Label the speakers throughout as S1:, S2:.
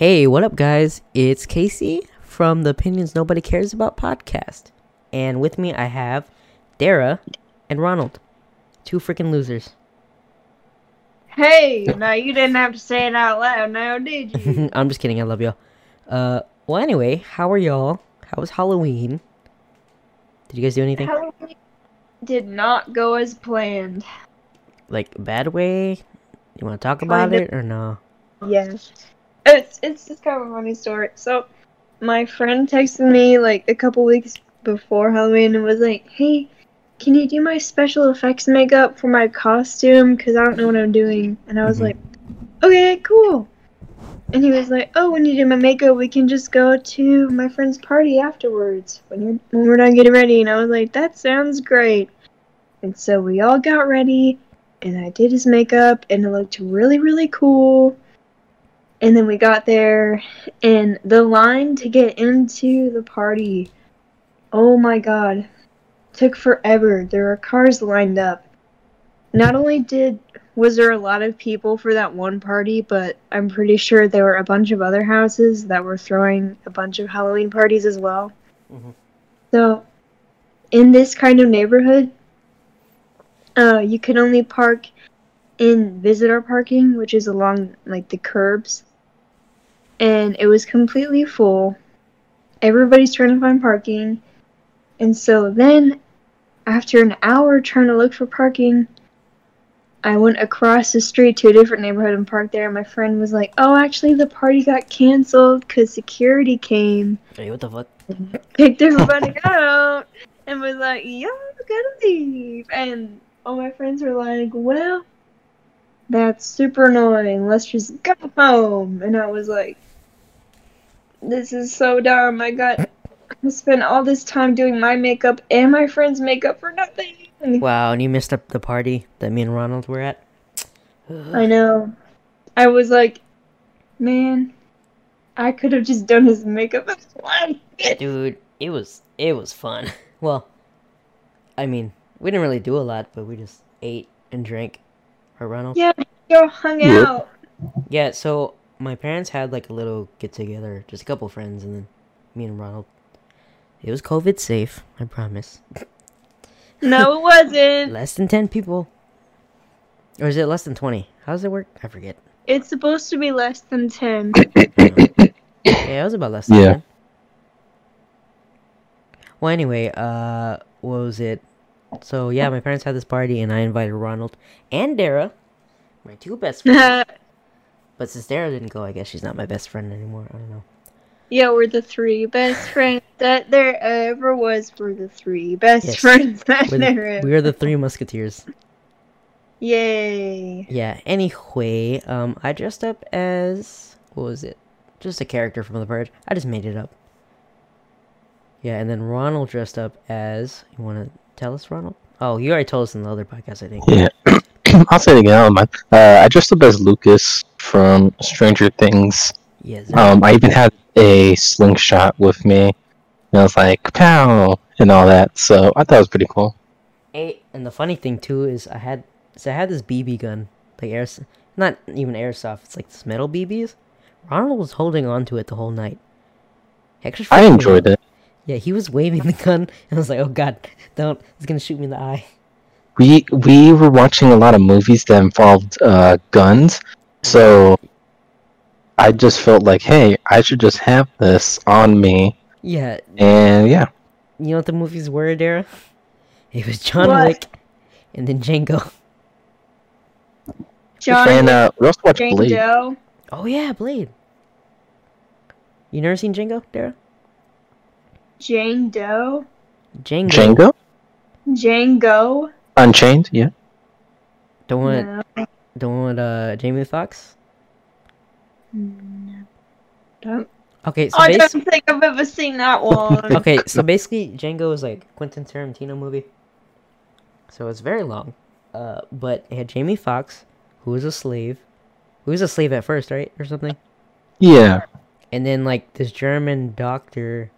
S1: Hey, what up, guys? It's Kaycee from the Opinions Nobody Cares About podcast. And with me, I have Dara and Ronald. Two freaking losers.
S2: Hey, no, you didn't have to say it out loud now, did you?
S1: I'm just kidding. I love y'all. Uh, well, anyway, how are y'all? How was Halloween? Did you guys do anything?
S2: Halloween did not go as planned.
S1: Like, bad way? You want to talk about it or no?
S2: Yes. It's it's just kind of a funny story. So, my friend texted me like a couple weeks before Halloween and was like, "Hey, can you do my special effects makeup for my costume? Cause I don't know what I'm doing." And I was
S1: Mhm.
S2: like, "Okay, cool." And he was like, "Oh, when you do my makeup, we can just go to my friend's party afterwards when you're when we're done getting ready." And I was like, "That sounds great." And so we all got ready, and I did his makeup, and it looked really, really cool. And then we got there, and the line to get into the party, oh my god, took forever. There were cars lined up. Not only did was there a lot of people for that one party, but I'm pretty sure there were a bunch of other houses that were throwing a bunch of Halloween parties as well.
S1: Mhm.
S2: So, in this kind of neighborhood, uh, you can only park in visitor parking, which is along like the curbs, and it was completely full. Everybody's trying to find parking, and so then, after an hour trying to look for parking, I went across the street to a different neighborhood and parked there. And my friend was like, "Oh, actually, the party got canceled because security came."
S1: Hey, what the fuck?
S2: picked everybody out and was like, "Y'all gotta leave." And all my friends were like, "Well, that's super annoying. Let's just go home." And I was like, "This is so dumb. I got I spent all this time doing my makeup and my friend's makeup for nothing."
S1: Wow, and you missed up the party that me and Ronald were at?
S2: I know. I was like, "Man, I could have just done his makeup as well."
S1: Dude, it was it was fun. Well, I mean, we didn't really do a lot, but we just ate and drank. Right, Ronald?
S2: Yeah, y'all hung out.
S1: Yeah, so my parents had like a little get together, just a couple friends, and then me and Ronald. It was COVID safe, I promise.
S2: No, it wasn't.
S1: Less than 10 people. Or is it less than 20? How does it work? I forget.
S2: It's supposed to be less than 10.
S1: Yeah, it was about less than
S3: Yeah.
S1: 10. Well, anyway, uh, what was it? So, yeah, my parents had this party, and I invited Ronald and Dara, my two best friends. But since Dara didn't go, I guess she's not my best friend anymore. I don't know.
S2: yeah, we're the three best friends that there ever was. We're the three best
S1: Yes.
S2: friends that
S1: We're the,
S2: ever
S1: we are the three musketeers.
S2: Yay.
S1: Yeah, anyway, um, I dressed up as. What was it? Just a character from The Purge. I just made it up. Yeah, and then Ronald dressed up as. You want to tell us, Ronald? Oh, you already told us in the other podcast, I think.
S3: Yeah. I'll say it again. I don't mind. Uh, I dressed up as Lucas from Stranger Things.
S1: Yes.
S3: Um, I even had a slingshot with me. And I was like, pow, and all that. So I thought it was pretty cool.
S1: And the funny thing too is I had so I had this BB gun, like air, not even airsoft. It's like this metal BBs. Ronald was holding on to it the whole night. Extra
S3: I enjoyed it.
S1: Yeah, he was waving the gun, and I was like, "Oh God, don't! It's gonna shoot me in the eye."
S3: We we were watching a lot of movies that involved uh, guns, so I just felt like, hey, I should just have this on me,
S1: Yeah,
S3: and yeah.
S1: you know what the movies were, Dara? It was John
S2: What?
S1: Wick, and then Django.
S2: John
S3: and uh, we also watched
S2: Jane
S3: Blade.
S1: Oh yeah, Blade. You never seen Django, Dara?
S2: Jane Doe.
S1: Django.
S3: Django,
S2: Django.
S3: Unchained, yeah.
S1: The one,
S2: No.
S1: don't want uh, Jamie Foxx.
S2: No. Don't.
S1: Okay, so
S2: I
S1: bas-
S2: don't think I've ever seen that one.
S1: okay, so basically, Django is like Quentin Tarantino movie. So it's very long, uh, but it had Jamie Foxx, who was a slave, who was a slave at first, right, or something,
S3: Yeah.
S1: and then like this German doctor.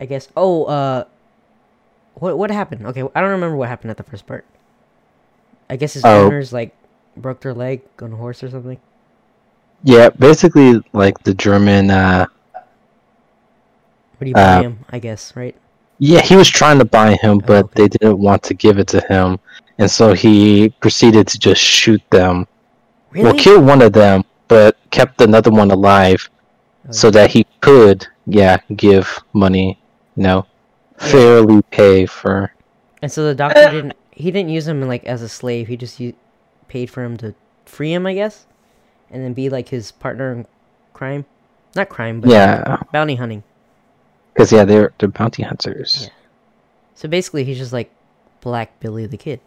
S1: I guess. Oh, uh, what what happened? Okay, I don't remember what happened at the first part. I guess his
S3: Oh.
S1: owners like broke their leg on a horse or something.
S3: Yeah, basically like the German. Uh,
S1: What do you buy
S3: Uh,
S1: him? I guess, right?
S3: yeah, he was trying to buy him, but
S1: okay.
S3: they didn't want to give it to him, and so he proceeded to just shoot them.
S1: Really?
S3: Well, kill one of them, but kept another one alive,
S1: Oh,
S3: so that he could, yeah, give money. You know. Fairly pay for.
S1: And so the doctor didn't. He didn't use him like as a slave. He just u- paid for him to free him, I guess, and then be like his partner in crime. Not crime, but
S3: Yeah,
S1: bounty hunting.
S3: because yeah, they're they're bounty hunters.
S1: Yeah. So basically, he's just like Black Billy the Kid.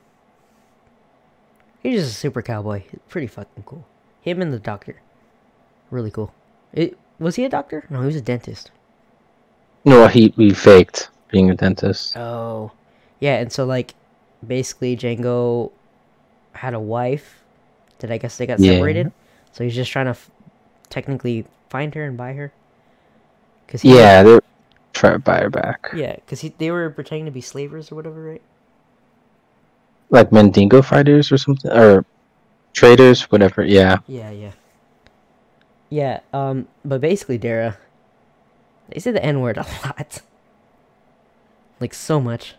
S1: He's just a super cowboy. Pretty fucking cool. Him and the doctor. Really cool. It, was he a doctor? No, he was a dentist.
S3: No, he he faked being a dentist.
S1: Oh. Yeah, and so like basically Django had a wife that I guess they got
S3: Yeah.
S1: separated. So he's just trying to f- technically find her and buy her. Cuz he
S3: Yeah, they're trying to buy her back.
S1: Yeah, cuz they were pretending to be slavers or whatever, right?
S3: Like Mandingo fighters or something, or traders, whatever. Yeah.
S1: Yeah, yeah. Yeah, um but basically Dara they say the N-word a lot. Like so much.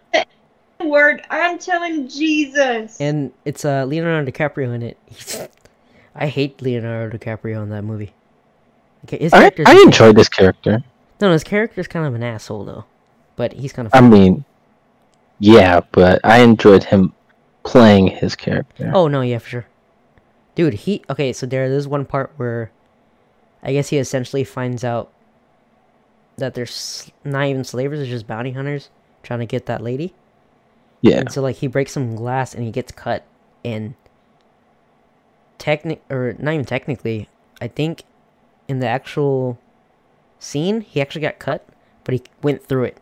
S2: Word, I'm telling Jesus.
S1: And it's uh Leonardo DiCaprio in it. I hate Leonardo DiCaprio in that movie. Okay, his
S3: I I
S1: okay.
S3: enjoyed this character.
S1: No, no, his character's kind of an asshole though, but he's kind of.
S3: I mean, yeah, but I enjoyed him playing his character.
S1: oh no, yeah, for sure, dude. He okay. So there, there's one part where, I guess he essentially finds out that there's s- not even slavers; they're just bounty hunters trying to get that lady.
S3: yeah.
S1: And so like he breaks some glass and he gets cut and technic or not even technically, I think in the actual scene he actually got cut, but he went through it.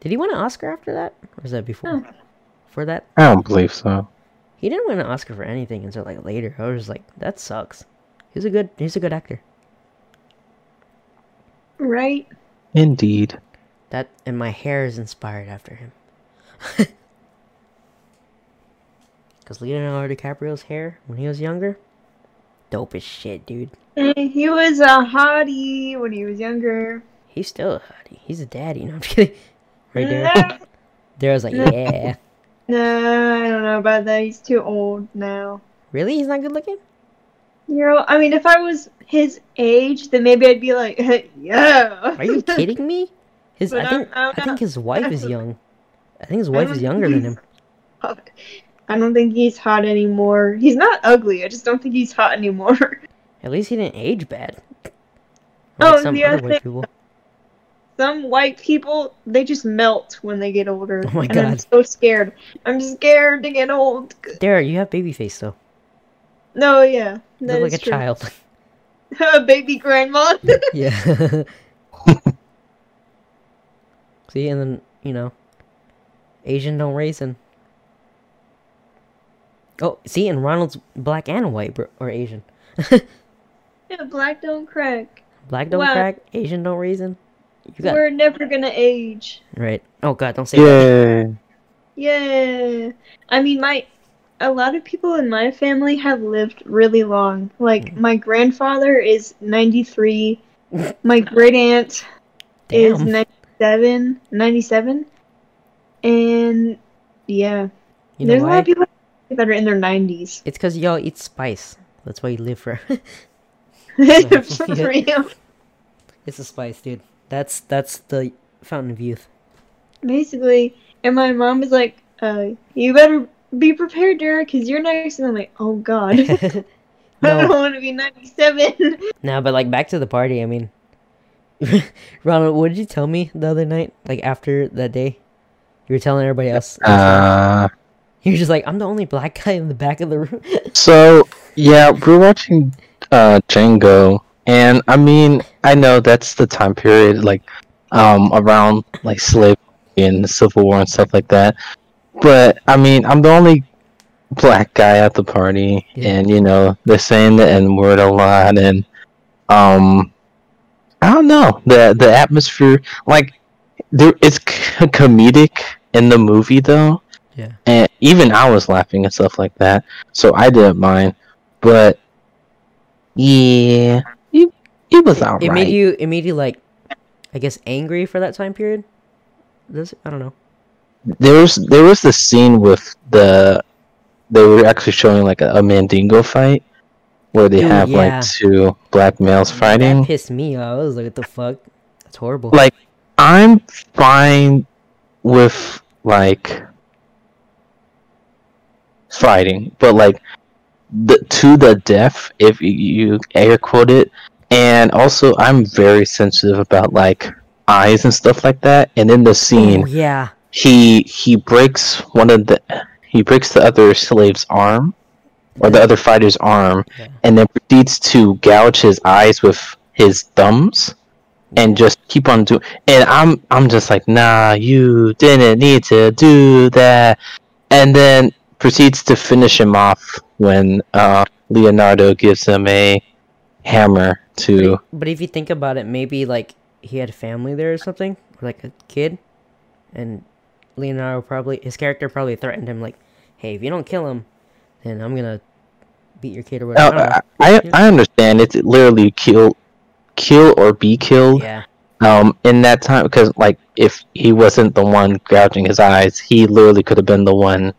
S1: Did he win an Oscar after that? Or was that before?
S2: No.
S1: For that?
S3: I don't believe so.
S1: He didn't win an Oscar for anything until like later. I was like, that sucks. He's a good he's a good actor.
S2: right?
S3: Indeed.
S1: That and my hair is inspired after him. Cause Leonardo DiCaprio's hair when he was younger, dope as shit, dude.
S2: He was a hottie when he was younger.
S1: He's still a hottie. He's a daddy. No, I'm kidding. Right there.
S2: Nah,
S1: Dara's like,
S2: No.
S1: yeah.
S2: No, I don't know about that. He's too old now.
S1: Really? He's not good looking?
S2: You know, I mean, if I was his age, then maybe I'd be like, yeah.
S1: Are you kidding me? His
S2: But
S1: I think
S2: I'm
S1: I think his wife is young. I think his wife is younger than him.
S2: I don't think he's hot anymore. He's not ugly. I just don't think he's hot anymore.
S1: At least he didn't age bad.
S2: Oh,
S1: Like some
S2: the
S1: other white people.
S2: Some white people, they just melt when they get older.
S1: Oh my
S2: and I'm so scared. I'm scared to get old.
S1: Dara, you have baby face though.
S2: No, yeah.
S1: You look like a
S2: true.
S1: child.
S2: A baby grandma.
S1: yeah. See, and then you know, Asian don't raisin. Oh, see, and Ronald's black and white bro- or Asian.
S2: yeah, black don't crack.
S1: Black don't
S2: Wow.
S1: crack, Asian don't raisin. You got
S2: We're never gonna age.
S1: right. Oh God, don't say that.
S3: Yeah.
S2: Yeah. I mean, my a lot of people in my family have lived really long. Like
S1: Mm.
S2: my grandfather is 93. my great aunt is
S1: Damn.
S2: 97, 97. And yeah,
S1: You know
S2: there's a lot of people that are in their 90s.
S1: It's because y'all eat spice. That's why you live for.
S2: For real.
S1: it's a spice, dude. That's that's the fountain of youth.
S2: Basically, and my mom was like, uh, "You better be prepared, Derek, because you're next." And I'm like, "Oh God, I don't want to be 97."
S1: no, but like back to the party. I mean, Ronald, what did you tell me the other night? Like after that day, you were telling everybody else.
S3: Uh,
S1: You're just like, I'm the only black guy in the back of the room.
S3: so yeah, we're watching uh Django, and I mean, I know that's the time period, like, um, around like slavery and the Civil War and stuff like that. But I mean, I'm the only black guy at the party,
S1: Yeah.
S3: and you know, they're saying the N word a lot, and um, I don't know the the atmosphere, like, there it's c- comedic in the movie though.
S1: Yeah.
S3: And even I was laughing and stuff like that, so I didn't mind. But Yeah, it, it was alright.
S1: It made you it made you like I guess angry for that time period? Does? I don't know.
S3: There was there was the scene with the they were actually showing like a, a Mandingo fight where they
S1: Ooh,
S3: have
S1: yeah.
S3: like two black males
S1: That
S3: fighting.
S1: pissed me off. I was like, what the fuck? That's horrible.
S3: Like I'm fine with like fighting, but like the to the death if you, you air quote it, and also I'm very sensitive about like eyes and stuff like that. And in the scene,
S1: yeah.
S3: he he breaks one of the he breaks the other slave's arm or the other fighter's arm
S1: Yeah.
S3: and then proceeds to gouge his eyes with his thumbs and just keep on doing and i'm i'm just like nah you didn't need to do that and then proceeds to finish him off when uh leonardo gives him a hammer to
S1: But if you think about it, maybe like he had family there or something, or like a kid, and Leonardo probably his character probably threatened him like, "Hey, if you don't kill him, then I'm gonna beat your kid or
S3: Oh,
S1: whatever." I.
S3: I, I I understand. It's literally kill, kill or be killed.
S1: yeah,
S3: Um, in that time, because like if he wasn't the one gouging his eyes, he literally could have been the one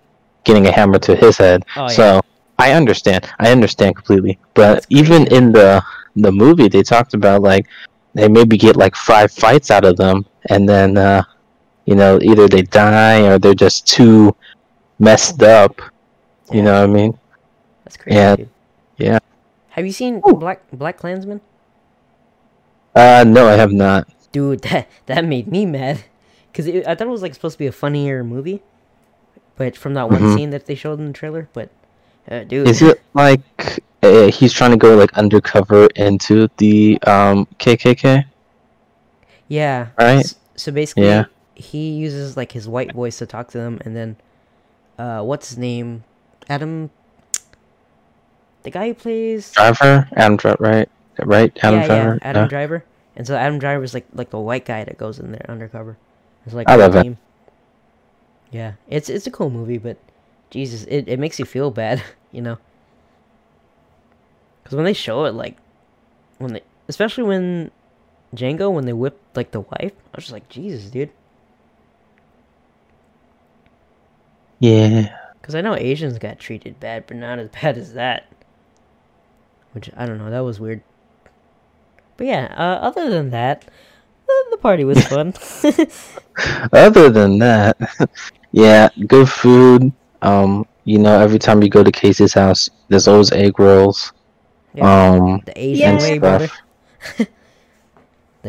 S3: getting a hammer to his head.
S1: Oh, yeah.
S3: so I understand. I understand completely. But even in the the movie, they talked about like they maybe get like five fights out of them, and then uh, you know either they die or they're just too messed up. You
S1: Yeah.
S3: know what I mean?
S1: that's crazy.
S3: Yeah.
S1: Dude.
S3: Yeah.
S1: Have you seen
S3: Ooh.
S1: Black Black Klansman?
S3: Uh, no, I have not.
S1: Dude, that that made me mad, cause it, I thought it was like supposed to be a funnier movie, but from that one
S3: Mhm.
S1: scene that they showed in the trailer, but uh, dude,
S3: Is it like uh, he's trying to go like undercover into the um KKK?
S1: Yeah.
S3: Right?
S1: s- So basically,
S3: Yeah.
S1: he uses like his white voice to talk to them, and then, uh, what's his name? Adam. The guy who plays.
S3: Driver, Adam Driver, right? Right, Adam
S1: yeah,
S3: Driver.
S1: yeah, Adam
S3: yeah.
S1: Driver. And so Adam Driver is like like the white guy that goes in there undercover. It's like
S3: I love it.
S1: Yeah, it's it's a cool movie, but Jesus, it, it makes you feel bad, you know. Because when they show it, like, when they, especially when Django, when they whip like the wife, I was just like, Jesus, dude.
S3: Yeah.
S1: Because I know Asians got treated bad, but not as bad as that. Which I don't know, that was weird. But yeah, uh, other than that, the party was fun.
S3: Other than that, yeah, good food. Um, you know, every time you go to Kaycee's house, there's always egg rolls.
S1: Yeah.
S3: Um,
S1: the Asian
S2: Yeah.
S1: way, brother. The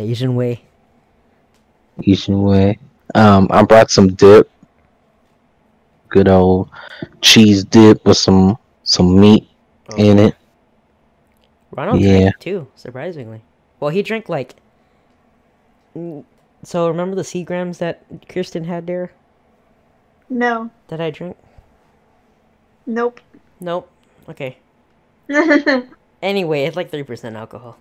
S1: Asian way.
S3: Asian way. Um, I brought some dip. Good old cheese dip with some some meat oh, in it.
S1: Ronald
S3: Yeah.
S1: drank too, surprisingly. Well, he drank like. So remember the Seagrams that Kirsten had there
S2: no.
S1: Did I drink?
S2: Nope.
S1: Nope. Okay.
S2: oh,
S1: Anyway, it's like three percent alcohol.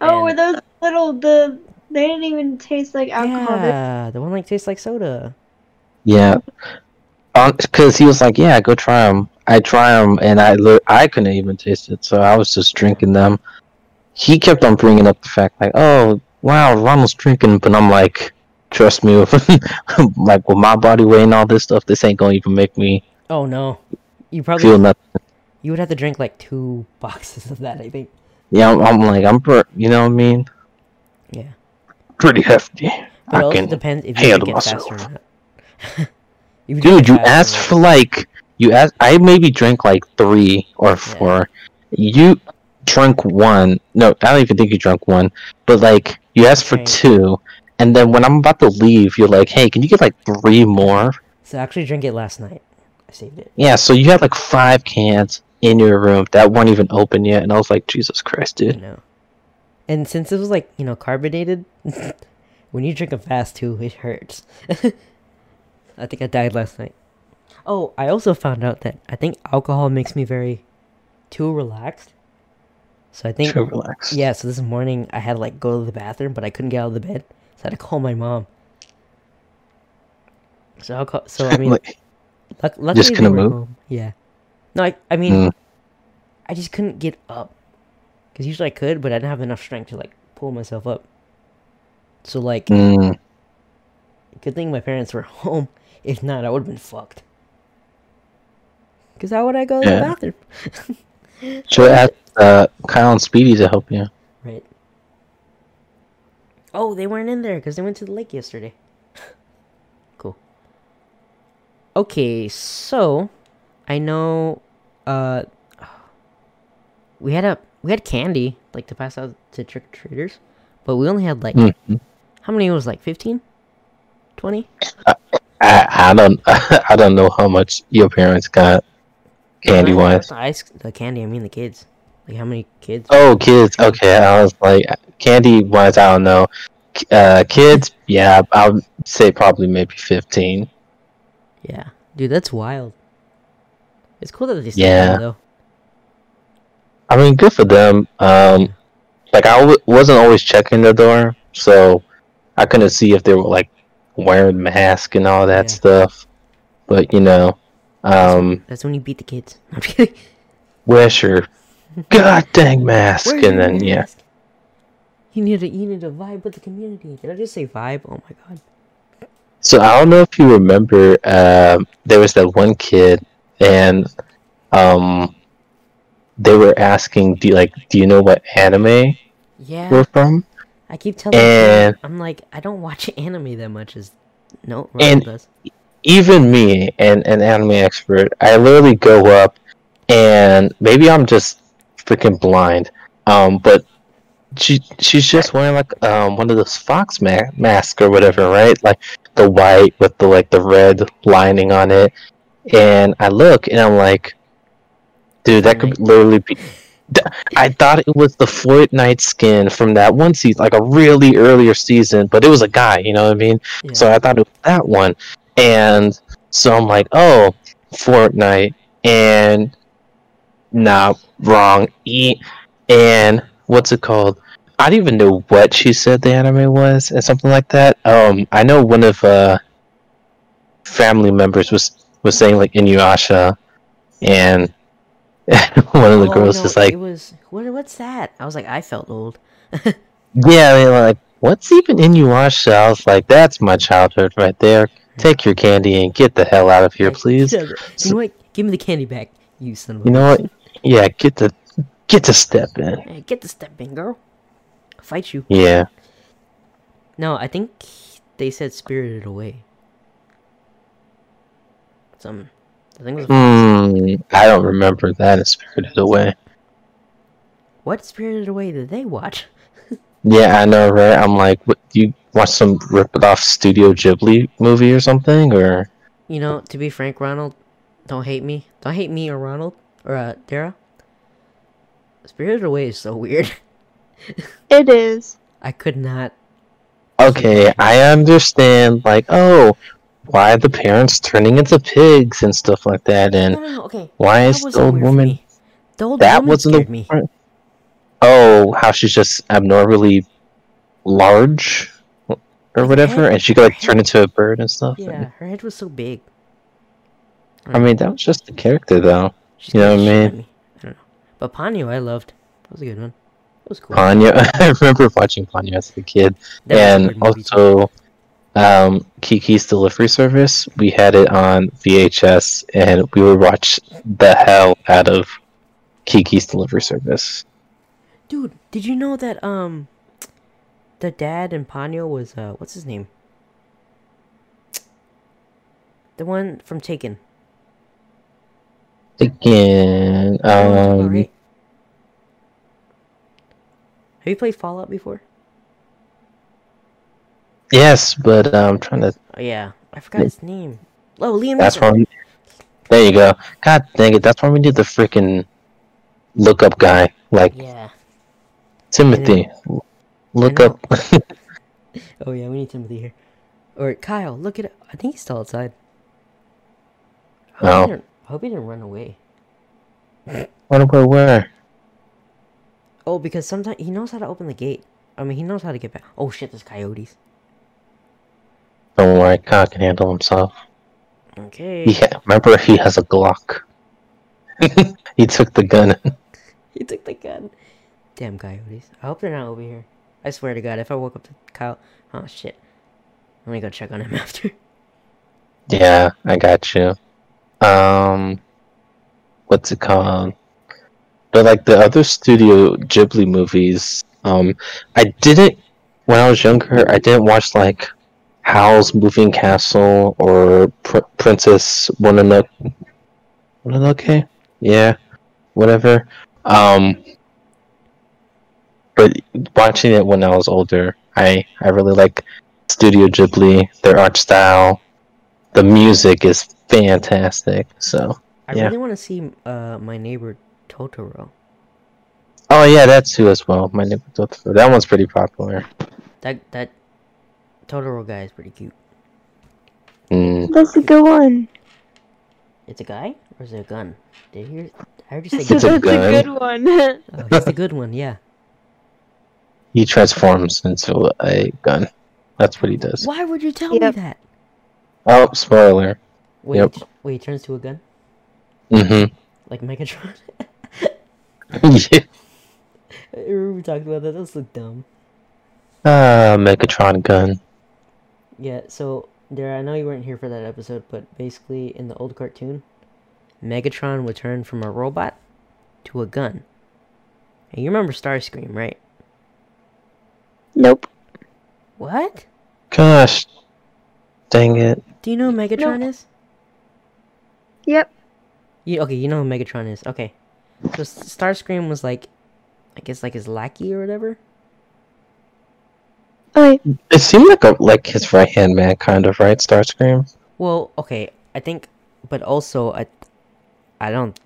S2: Oh,
S1: were
S2: those little the? They didn't even taste like alcohol.
S1: Yeah, the one like tastes like soda.
S3: Yeah. Uh, because he was like, yeah, go try them. I try them, and I li- I couldn't even taste it, so I was just drinking them. He kept on bringing up the fact, like, oh, wow, Ronald's drinking, but I'm like, trust me, with like with my body weight and all this stuff, this ain't gonna even make me
S1: Oh no, you probably
S3: feel nothing.
S1: you would have to drink like two boxes of that. I think.
S3: Yeah, I'm, I'm like, I'm, per- you know what I mean?
S1: Yeah,
S3: Pretty hefty.
S1: but it
S3: I
S1: also
S3: can
S1: depends if you
S3: handle
S1: drink it faster or
S3: myself.
S1: not.
S3: Dude, you asked for like you asked. I maybe drank like three or four. You drank one. No, I don't even think you drank one. But like you asked for two, and then when I'm about to leave, you're like, "Hey, can you get like three more?"
S1: So I actually drank it last night. I saved it.
S3: Yeah. So you had like five cans in your room that weren't even open yet, and I was like, "Jesus Christ, dude!"
S1: know. And since it was like you know carbonated, when you drink it fast too, it hurts. I think I died last night. Oh, I also found out that I think alcohol makes me very too relaxed. So I think
S3: Too relaxed.
S1: yeah. So this morning I had to like go to the bathroom, but I couldn't get out of the bed, so I had to call my mom. So call. So I mean,
S3: Like,
S1: luck- luckily they
S3: couldn't move?
S1: home. Yeah. No, I, I mean,
S3: Mm.
S1: I just couldn't get up. Because usually I could, but I didn't have enough strength to like pull myself up. So like,
S3: Mm,
S1: good thing my parents were home. If not, I would have been fucked. Because how would I go to
S3: Yeah.
S1: the bathroom?
S3: should I ask uh, Kyle and Speedy to help you.
S1: Right. Oh, they weren't in there because they went to the lake yesterday. cool. Okay, so I know uh we had a we had candy like to pass out to trick or treaters, but we only had like
S3: Mhm.
S1: how many was like 15? 20?
S3: I, I don't I don't know how much your parents got candy wise.
S1: The ice the candy, I mean the kids. Like how many kids?
S3: Oh, kids. Okay, I was like candy wise. I don't know. Uh, kids. Yeah, I would say probably maybe fifteen.
S1: Yeah. Dude, that's wild. It's cool that they still
S3: Yeah.
S1: though.
S3: I mean, good for them. Um, like I w- wasn't always checking the door, so I couldn't see if they were like wearing mask and all that
S1: Yeah.
S3: stuff. But you know, um,
S1: That's when you beat the kids. I'm kidding.
S3: where's your god dang mask?
S1: Where's
S3: and then yeah,
S1: mask? You need to you need to vibe with the community. Did I just say vibe? Oh my god.
S3: So I don't know if you remember, um, there was that one kid, and um, they were asking, "Do you, like, do you know what anime
S1: Yeah.
S3: we're from?"
S1: I keep telling
S3: And-
S1: you, I'm like, I don't watch anime that much as no
S3: And-
S1: does.
S3: Even me, and an anime expert, I literally go up, and maybe I'm just freaking blind, um, but she she's just wearing like um one of those fox ma- mask or whatever, right? Like the white with the like the red lining on it, and I look and I'm like, dude, that could literally be. I thought it was the Fortnite skin from that one season, like a really earlier season, but it was a guy, you know what I mean?
S1: Yeah.
S3: So I thought it was that one. And so I'm like, oh, Fortnite. And nah, wrong. E and what's it called? I don't even know what she said the anime was and something like that. Um I know one of uh family members was was saying like Inuyasha and one of the
S1: Oh,
S3: girls
S1: no,
S3: is like
S1: it was what? What's that? I was like, I felt old.
S3: Yeah, they were like, what's even in Inuyasha? I was like, that's my childhood right there. Take your candy and get the hell out of here, please.
S1: You know what? Give me the candy back, you son of a.
S3: You know what? Yeah, get the get to step in.
S1: Hey, get the step in, girl. Fight you.
S3: Yeah.
S1: No, I think they said Spirited Away. Some, I think it was
S3: Hmm. I don't remember that in Spirited Away.
S1: what Spirited Away did they watch?
S3: Yeah, I know, right? I'm like, what? You watch some ripped off Studio Ghibli movie or something, or
S1: You know, to be frank, Ronald, don't hate me. Don't hate me or Ronald or uh, Dara. Spirited Away is so weird.
S2: It is.
S1: I could not.
S3: okay, I understand. Like, oh, why are the parents turning into pigs and stuff like that, and
S1: No, no, no. Okay.
S3: why
S1: that
S3: is the old woman?
S1: The old
S3: That
S1: woman
S3: wasn't the
S1: me.
S3: part- Oh, how she's just abnormally large or whatever,
S1: head-
S3: and she could like turn into a bird and stuff.
S1: Yeah, her head was so big.
S3: I mean, that was just the character, though.
S1: She
S3: you know what I
S1: the shit out of
S3: mean?
S1: me. I don't know. But Ponyo, I loved. That was a good one. It was cool.
S3: Ponyo, I remember watching Ponyo as a kid,
S1: That
S3: and
S1: good movie, too.
S3: also um, Kiki's Delivery Service. We had it on VHS, and we would watch the hell out of Kiki's Delivery Service.
S1: Dude, did you know that um the dad in Ponyo was uh what's his name? The one from Taken.
S3: Again,
S1: You know what I'm talking about,
S3: um.
S1: Have you played Fallout before?
S3: Yes, but uh, I'm trying to.
S1: Oh yeah, I forgot his name. Oh, Liam
S3: That's
S1: Neeson.
S3: why we. There you go. God dang it! That's why we need the freaking lookup guy, like
S1: Yeah.
S3: Timothy. Look up.
S1: Oh yeah, we need Timothy here. Or Kyle, look at it. I think he's still outside. I hope,
S3: No.
S1: he hope he didn't run away.
S3: What about where?
S1: Oh, because sometimes he knows how to open the gate. I mean, he knows how to get back. Oh shit, there's coyotes.
S3: Don't worry, Kyle can handle himself.
S1: Okay.
S3: Ha- remember he has a Glock. he took the gun.
S1: he took the gun. Damn coyotes. I hope they're not over here. I swear to God, if I woke up to Kyle, oh shit, I'm gonna go check on him after.
S3: Yeah, I got you. Um, what's it called? But like the other Studio Ghibli movies, um, I didn't when I was younger. I didn't watch like Howl's Moving Castle or Pr- Princess Mononoke. Mononoke, yeah, whatever. Um, but watching it when I was older, I I really like Studio Ghibli, their art style. The music is fantastic. So
S1: I
S3: Yeah.
S1: really want to see uh my neighbor Totoro.
S3: Oh yeah, that too as well. My neighbor Totoro. That one's pretty popular.
S1: That that Totoro guy is pretty cute.
S3: Mm.
S2: That's a good one.
S1: It's a guy or is it a gun? Did you hear? I heard you say
S3: It's a
S1: gun.
S2: that's a good one.
S1: Oh, he's the good one. Yeah.
S3: He transforms into a gun. That's what he does.
S1: Why would you tell
S2: Yep.
S1: me that?
S3: Oh, spoiler.
S1: Wait,
S3: Yep.
S1: wait, he turns to a gun
S3: Mm-hmm.
S1: like Megatron.
S3: yeah.
S1: I remember we talked about that. That was so dumb.
S3: Ah, Megatron gun.
S1: Yeah. So there, I know you weren't here for that episode, but basically in the old cartoon, Megatron would turn from a robot to a gun. And you remember Starscream, right?
S2: nope.
S1: What?
S3: Gosh, dang it.
S1: Do you know who Megatron is?
S2: Yep.
S1: You, okay, you know who Megatron is. Okay. So Starscream was like, I guess like his lackey or whatever.
S2: Okay.
S3: It seemed like a like his right hand man, kind of right. Starscream.
S1: Well, okay, I think, but also I, I don't.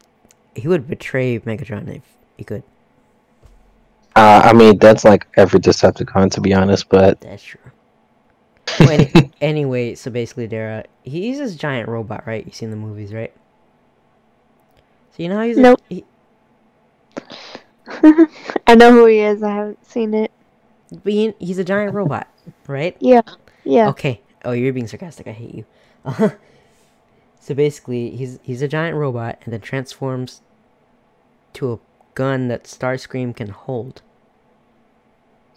S1: He would betray Megatron if he could.
S3: Uh, I mean, that's like every Decepticon, to be honest. But
S1: That's true. Well, any, anyway, so basically, Dara, he's this giant robot, right? You've seen the movies, right? So you know how he's
S2: Nope.
S1: a, he,
S2: I know who he is. I haven't seen it.
S1: But he, he's a giant robot, right?
S2: Yeah. Yeah.
S1: Okay. Oh, you're being sarcastic. I hate you. Uh, so basically, he's he's a giant robot and then transforms to a gun that Starscream can hold.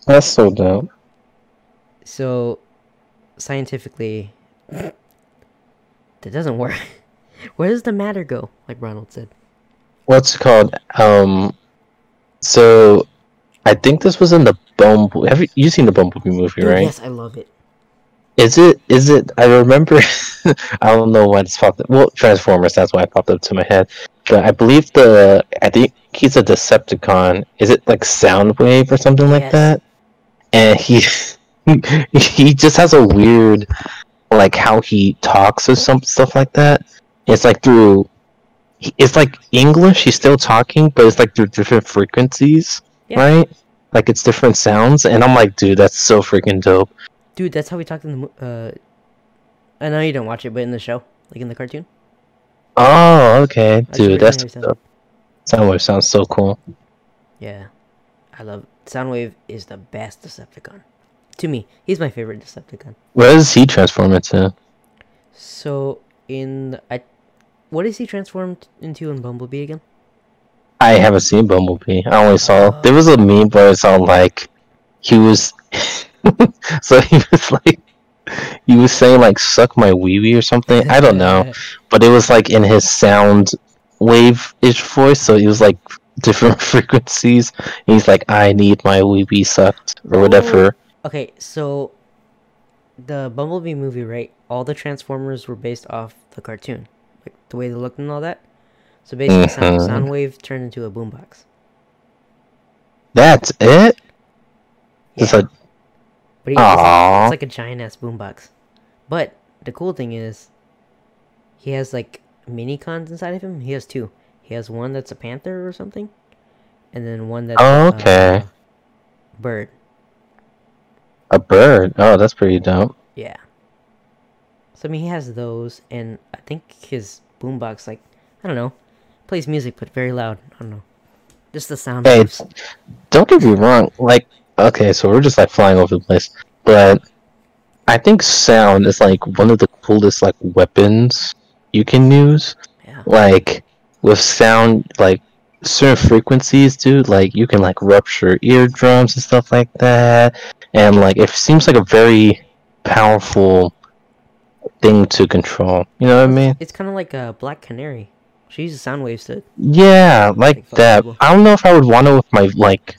S3: that's so dope.
S1: So scientifically, that doesn't work. Where does the matter go? Like Ronald said.
S3: What's it called? Um, so I think this was in the Bumblebee. Have you, you seen the Bumblebee movie,
S1: Dude,
S3: right?
S1: Yes, I love it.
S3: Is it? Is it? I remember. I don't know what it's popped. Up. Well, Transformers. That's why it popped up to my head. But I believe the. I think he's a Decepticon. Is it like Soundwave or something like
S1: Yes.
S3: that? And he he just has a weird, like how he talks or some stuff like that. It's like through. It's like English. He's still talking, but it's like through different frequencies,
S1: Yeah.
S3: right? Like it's different sounds, and I'm like, dude, that's so freaking dope.
S1: Dude, that's how we talked in the. Uh, I know you don't watch it, but in the show, like in the cartoon.
S3: Oh, okay, dude, that's dope. Soundwave sounds so cool.
S1: Yeah, I love Soundwave is the best Decepticon. To me, he's my favorite Decepticon.
S3: What does he transform into?
S1: So in I, what is he transformed into in Bumblebee again?
S3: I haven't seen Bumblebee. I only saw there was a meme where it's on like he was so he was like he was saying like suck my wee wee or something. I don't know. But it was like in his sound wave ish voice, so it was like different frequencies. He's like, I need my wee wee sucked or whatever.
S1: Oh, okay, so the Bumblebee movie, right? All the Transformers were based off the cartoon, like the way they looked and all that. So basically, Sound,
S3: Mhm.
S1: Soundwave turned into a boombox.
S3: That's it? It's
S1: Yeah.
S3: like
S1: But he, it's, like,
S3: Aw.
S1: it's like a giant ass boombox. But the cool thing is, he has like mini cons inside of him. He has two. He has one that's a panther or something, and then one that's
S3: Oh, okay.
S1: uh, bird.
S3: a bird. Oh, that's pretty dope.
S1: Yeah. So I mean, he has those, and I think his boombox, like, I don't know, plays music but very loud. I don't know, just the sound.
S3: Hey,
S1: waves.
S3: don't get me wrong. Like, okay, so we're just like flying over the place, but I think sound is like one of the coolest like weapons you can use.
S1: Yeah.
S3: Like with sound, like certain frequencies, dude, like you can like rupture eardrums and stuff like that, and like it seems like a very powerful thing to control. You know what I mean?
S1: It's kind of like a black canary. Uses sound waves to.
S3: Yeah, like that. I don't know if I would want to with my like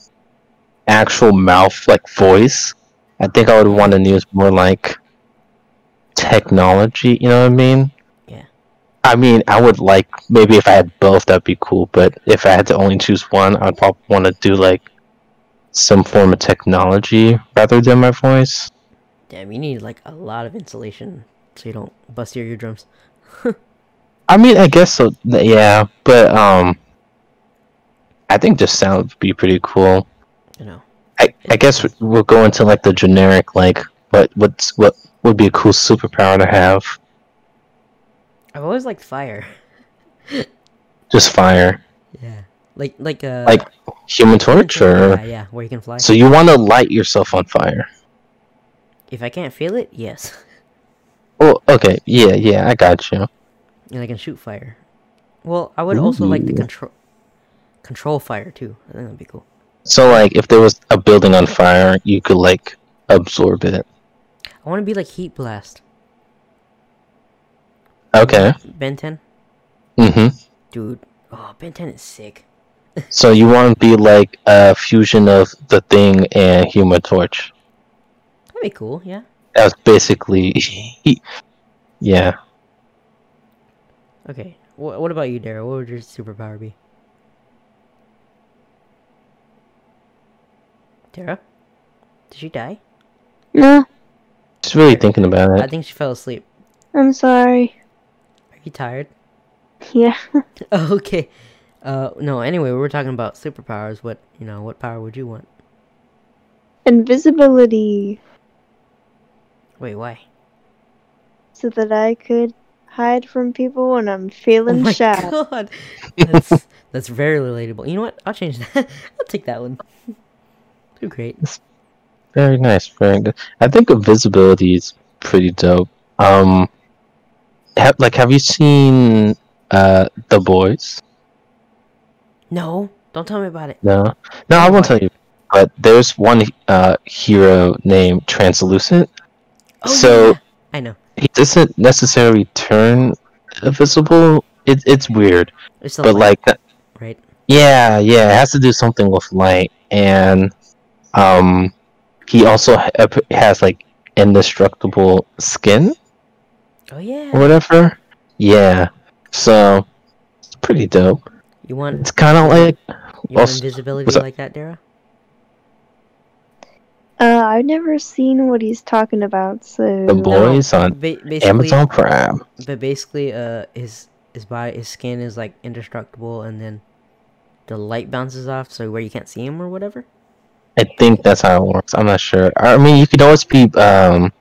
S3: actual mouth like voice. I think I would want to use more like technology. You know what I mean?
S1: Yeah.
S3: I mean, I would like maybe if I had both, that'd be cool. But if I had to only choose one, I'd probably want to do like some form of technology rather than my voice.
S1: Damn, you need like a lot of insulation so you don't bust your eardrums.
S3: I mean, I guess so. Yeah, but um, I think just sound would be pretty cool.
S1: You know.
S3: I, I guess we- we'll go into like the generic like what what's what would be a cool superpower to have.
S1: I've always liked fire.
S3: Just fire,
S1: Yeah. Like like uh.
S3: like Human Torch,
S1: yeah, yeah, where you can fly.
S3: so you want to light yourself on fire?
S1: if I can't feel it, yes.
S3: Oh, okay, yeah, yeah, I got you.
S1: And I can shoot fire. Well, I would also like to control control fire too. I think that'd be cool.
S3: So like, if there was a building on fire, you could like absorb it.
S1: I want to be like Heat Blast.
S3: Okay.
S1: Ben 10?
S3: Mm-hmm.
S1: Dude. Oh, Ben 10 is sick.
S3: So you want to be like a fusion of the thing and Human Torch.
S1: That'd be cool, yeah.
S3: That's basically, yeah.
S1: Okay. Wh- what about you, Dara? What would your superpower be? Dara? Did she die?
S2: No,
S3: Just really thinking about it.
S1: I think she fell asleep.
S2: I'm sorry.
S1: Are you tired?
S2: Yeah.
S1: Oh, okay. Uh, no, anyway, we were talking about superpowers. What, you know, what power would you want?
S2: Invisibility.
S1: Wait, why?
S2: So that I could hide from people when I'm feeling
S1: Oh
S2: feeling
S1: my
S2: shy.
S1: god! That's, that's very relatable. You know what? I'll change that. I'll take that one. Too great.
S3: Very nice, very good. I think invisibility is pretty dope. Um, have, like, have you seen uh the boys?
S1: No, don't tell me about it.
S3: No, no, I won't tell you. But there's one uh hero named Translucent.
S1: Oh,
S3: So-
S1: yeah. I know.
S3: He doesn't necessarily turn invisible. It, it's weird,
S1: It's
S3: but
S1: light,
S3: like
S1: right?
S3: Yeah, yeah, it has to do something with light, and um, he also ha- has like indestructible skin
S1: Oh yeah.
S3: or whatever. Yeah, so it's pretty dope.
S1: You want
S3: It's kind of like
S1: you want
S3: also-
S1: invisibility like that, Dara?
S2: I've never seen what he's talking about, so
S3: the boys on
S1: Ba-
S3: Amazon Prime.
S1: but basically, uh, his his body, his skin is like indestructible, and then the light bounces off, so where you can't see him or whatever.
S3: I think that's how it works. I'm not sure. I mean, you could always be um,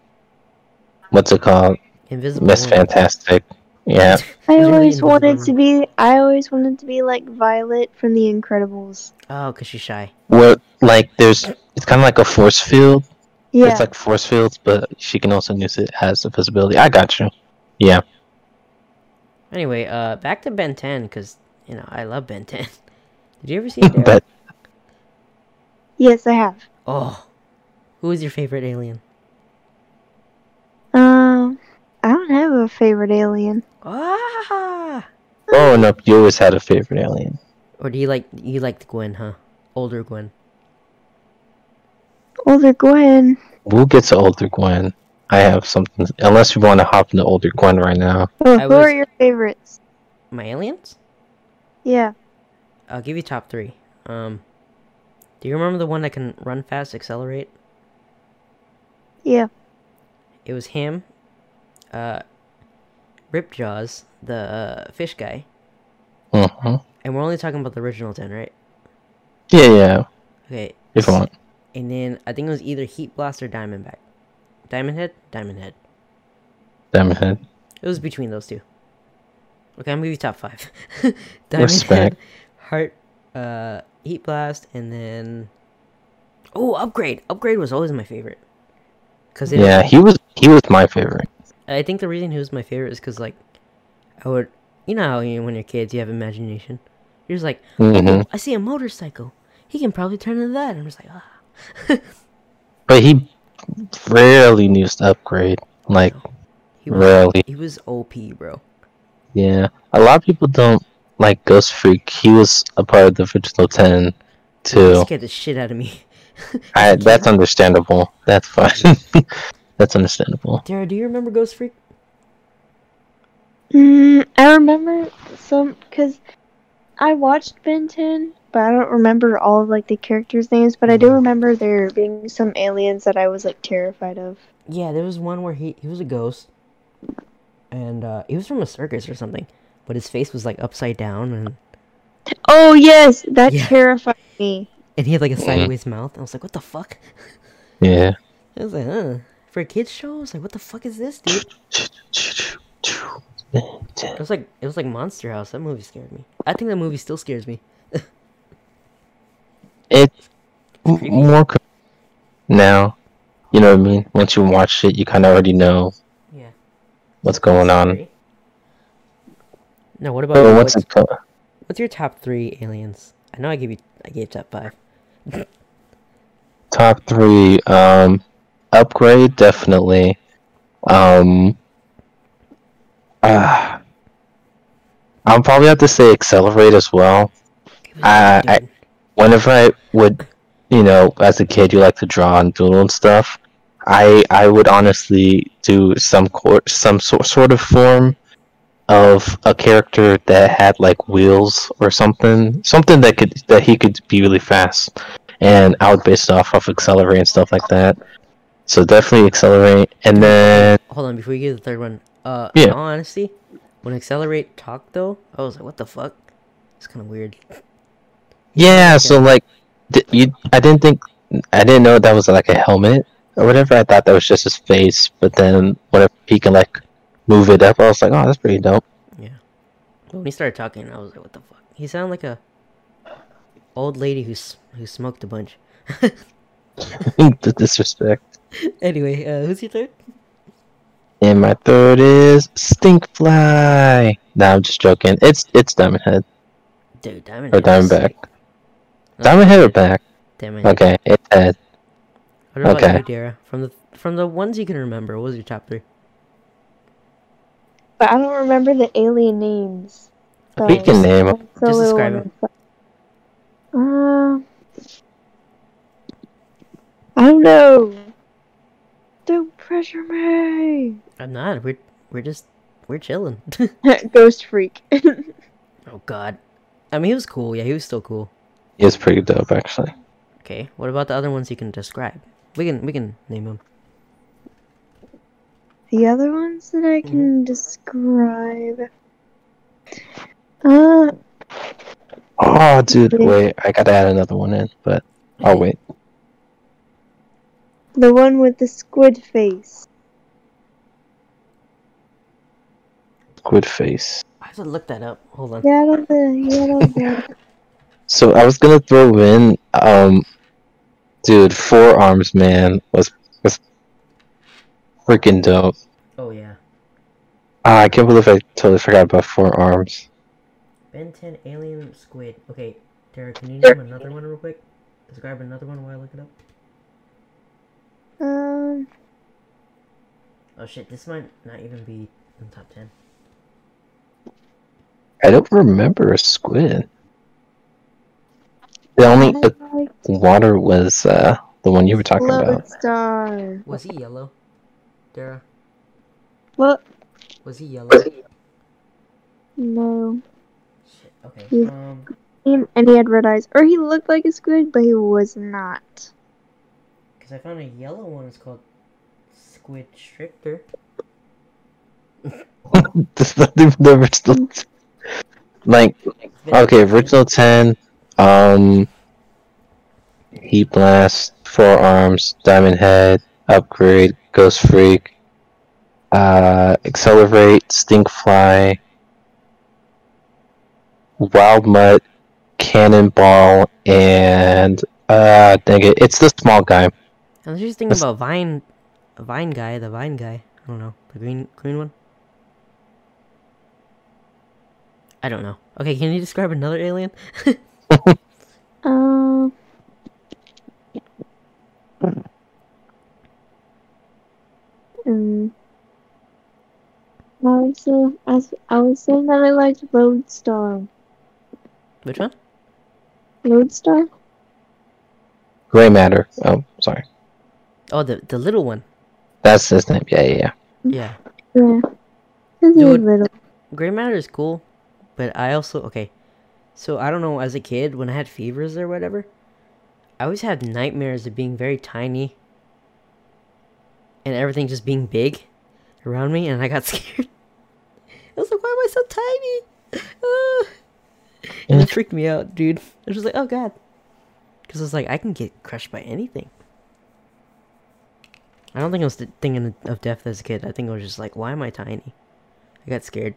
S3: what's it called?
S1: Invisible.
S3: Miss
S1: woman.
S3: Fantastic. Yeah.
S2: I always wanted to be. I always wanted to be like Violet from The Incredibles.
S1: Oh, cause she's shy.
S3: Well, like there's it's kind of like a force field.
S2: Yeah.
S3: It's like force fields, but she can also use it as invisibility. I got you. Yeah.
S1: Anyway, uh, back to Ben 10, cause you know I love Ben 10. Did you ever see it?
S3: But
S2: yes, I have.
S1: Oh, who is your favorite alien?
S2: Um, I don't have a favorite alien.
S1: Ah!
S3: growing up, you always had a favorite alien.
S1: Or do you like you liked Gwen, huh? Older Gwen.
S2: Older Gwen.
S3: We'll get to older Gwen. I have something. Unless you want to hop into older Gwen right now.
S2: Oh,
S1: I
S2: who
S1: was-
S2: are your favorites?
S1: My aliens?
S2: Yeah.
S1: I'll give you top three. Um, do you remember the one that can run fast, accelerate?
S2: Yeah.
S1: It was him. Uh, Ripjaws, the uh, fish guy,
S3: hmm
S1: and we're only talking about the original ten, right?
S3: Yeah, yeah.
S1: Okay.
S3: If you want.
S1: And then I think it was either Heat Blast or Diamondback. Diamond Head, Diamond Head.
S3: Diamond Head.
S1: It was between those two. Okay, I'm gonna give you top five. Diamond
S3: Respect.
S1: Head, Heart, uh, Heat Blast, and then oh, Upgrade. Upgrade was always my favorite. Cause
S3: Yeah, he was he was my favorite.
S1: I think the reason he was my favorite is because like, I would, you know how you, when you're kids you have imagination, You're just like,
S3: hmm
S1: "Oh, I see a motorcycle. He can probably turn into that." And I'm just like, ah.
S3: But he rarely needs to upgrade. Like
S1: He was,
S3: rarely.
S1: he was OP, bro.
S3: Yeah. A lot of people don't like Ghost Freak. He was a part of the original ten
S1: He
S3: too.
S1: scared the shit out of me.
S3: I, that's understandable. That's fine. that's understandable.
S1: Dara, do you remember Ghost Freak?
S2: Mm, I remember some because I watched Ben 10, but I don't remember all of like the characters' names. But I do remember there being some aliens that I was like terrified of.
S1: Yeah, there was one where he he was a ghost, and uh, he was from a circus or something, but his face was like upside down, and
S2: Oh yes, that
S1: Yeah.
S2: terrified me.
S1: and he had like a
S3: Mhm.
S1: sideways mouth. I was like, what the fuck?
S3: Yeah.
S1: I was like, huh. For kids shows? Like, what the fuck is this, dude? It was like it was like Monster House. That movie scared me. I think that movie still scares me.
S3: It's
S1: creepy.
S3: more co- now. You know what I mean? Once you watch it, you kind of already know
S1: Yeah.
S3: what's going on.
S1: Now, what about you?
S3: what's
S1: what's,
S3: called?
S1: what's your top three aliens? I know I gave you I gave top five.
S3: Top three. Um, upgrade definitely. Um, uh, I'll probably have to say accelerate as well. I- I- Whenever I would, you know, as a kid, you like to draw and doodle and stuff. I I would honestly do some cor- some sort sort of form of a character that had like wheels or something, something that could that he could be really fast, and I would base it off of accelerate and stuff like that. So definitely accelerate, and then
S1: Hold on, before you get the third one. Uh,
S3: Yeah.
S1: in all honesty, when Accelerate talked though, I was like, what the fuck? It's kind of weird.
S3: yeah. So like, you I didn't think I didn't know that was like a helmet or whatever. I thought that was just his face, but then whenever he can like move it up, I was like, oh, that's pretty dope.
S1: But when he started talking, I was like, what the fuck? He sounded like a old lady who's who smoked a bunch.
S3: the disrespect.
S1: anyway, uh, who's your third?
S3: And my third is Stinkfly. Nah, I'm just joking. It's it's Diamond Head
S1: Dude, Diamond.
S3: or
S1: Head is
S3: Diamondback.
S1: sick.
S3: Diamond or back?
S1: Diamond. Head.
S3: Okay, it's Head.
S1: What about
S3: okay.
S1: you, Dara? From the from the ones you can remember, what was your top three?
S2: But I don't remember the alien names. So
S3: We can name 'em.
S2: it's a
S1: Just describe
S2: on the fu- Uh, I don't know. Don't pressure me.
S1: I'm not. We're we're just we're chilling.
S2: Ghost freak.
S1: oh God. I mean, he was cool. Yeah, he was still cool.
S3: It's pretty dope, actually.
S1: Okay. What about the other ones you can describe? We can we can name them.
S2: the other ones that I can
S1: Mm-hmm.
S2: describe. Uh,
S3: Oh, dude, wait. I gotta add another one in, but I'll wait.
S2: The one with the squid face.
S3: Squid face.
S1: I have to look that up. Hold on.
S2: He had all the. He had all the.
S3: So I was gonna throw in, um, dude, Four Arms man was was freaking dope.
S1: Oh yeah.
S3: Ah, I can't believe I totally forgot about Four Arms.
S1: Ben 10 Alien Squid. Okay, Dara, can you name another one real quick? Describe another one while I look it up.
S2: Um.
S1: Oh shit, this might not even be in top 10.
S3: I don't remember a squid. The only
S2: I like
S3: water was uh the one you were talking about.
S2: Star.
S1: Was he yellow? Dara?
S2: What?
S1: Was he yellow?
S2: No.
S1: Shit, okay.
S2: Yeah.
S1: Um,
S2: And he had red eyes. Or he looked like a squid, but he was not.
S1: Because I found a yellow one. It's called Squidstrictor.
S3: That's not even the original. Like, okay, original ten. Um, Heat Blast, Four Arms, Diamond Head, Upgrade, Ghost Freak, uh, Accelerate, Stinkfly, Wild Mutt, Cannonball, and uh, dang it, it's the small guy.
S1: I was just thinking about Vine, Vine guy, the Vine guy. I don't know, the green green one. I don't know. Okay, can you describe another alien?
S2: Um. Um. I was, say- I was, I was saying that I liked Lodestar.
S1: Which one?
S2: Lodestar?
S3: Gray matter. Oh, sorry.
S1: Oh, the the little one.
S3: That's his name. Yeah, yeah, yeah.
S1: Yeah.
S2: Yeah. He's
S1: Dude.
S2: little.
S1: Gray matter is cool, but I also okay. So I don't know. As a kid, when I had fevers or whatever, I always had nightmares of being very tiny, and everything just being big around me, and I got scared. I was like, "Why am I so tiny?" And it freaked me out, dude. I was just like, "Oh god," because I was like, "I can get crushed by anything." I don't think I was thinking of death as a kid. I think I was just like, "Why am I tiny?" I got scared.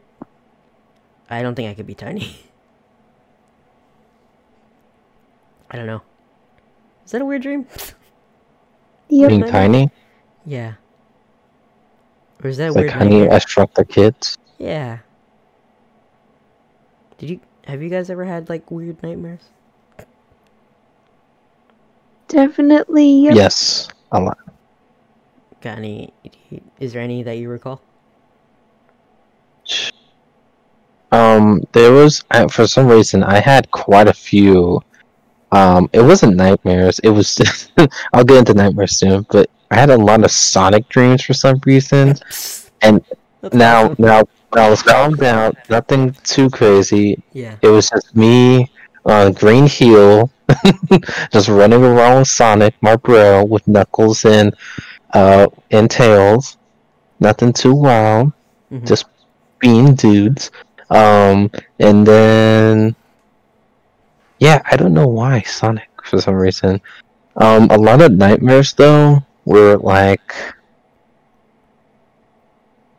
S1: I don't think I could be tiny. I don't know. Is that a weird dream?
S2: Yep.
S3: Being tiny,
S1: yeah. Or is that
S3: it's
S1: weird?
S3: like Honey,
S1: nightmare?
S3: I Shrunk the Kids.
S1: Yeah. Did you have you guys ever had like weird nightmares?
S2: Definitely. Yep.
S3: Yes, a lot.
S1: Got any? Is there any that you recall?
S3: Um, there was I, for some reason I had quite a few. Um, it wasn't nightmares. It was. I'll get into nightmares soon, but I had a lot of Sonic dreams for some reason. And
S1: That's
S3: Now,
S1: awesome.
S3: now, when I was calmed down. Nothing too crazy.
S1: Yeah.
S3: It was just me on Green Hill, just running around with Sonic, my bro, with Knuckles and uh and Tails. Nothing too wild.
S1: Mhm.
S3: Just being dudes. Um, and then yeah, I don't know why Sonic for some reason. Um, a lot of nightmares though were like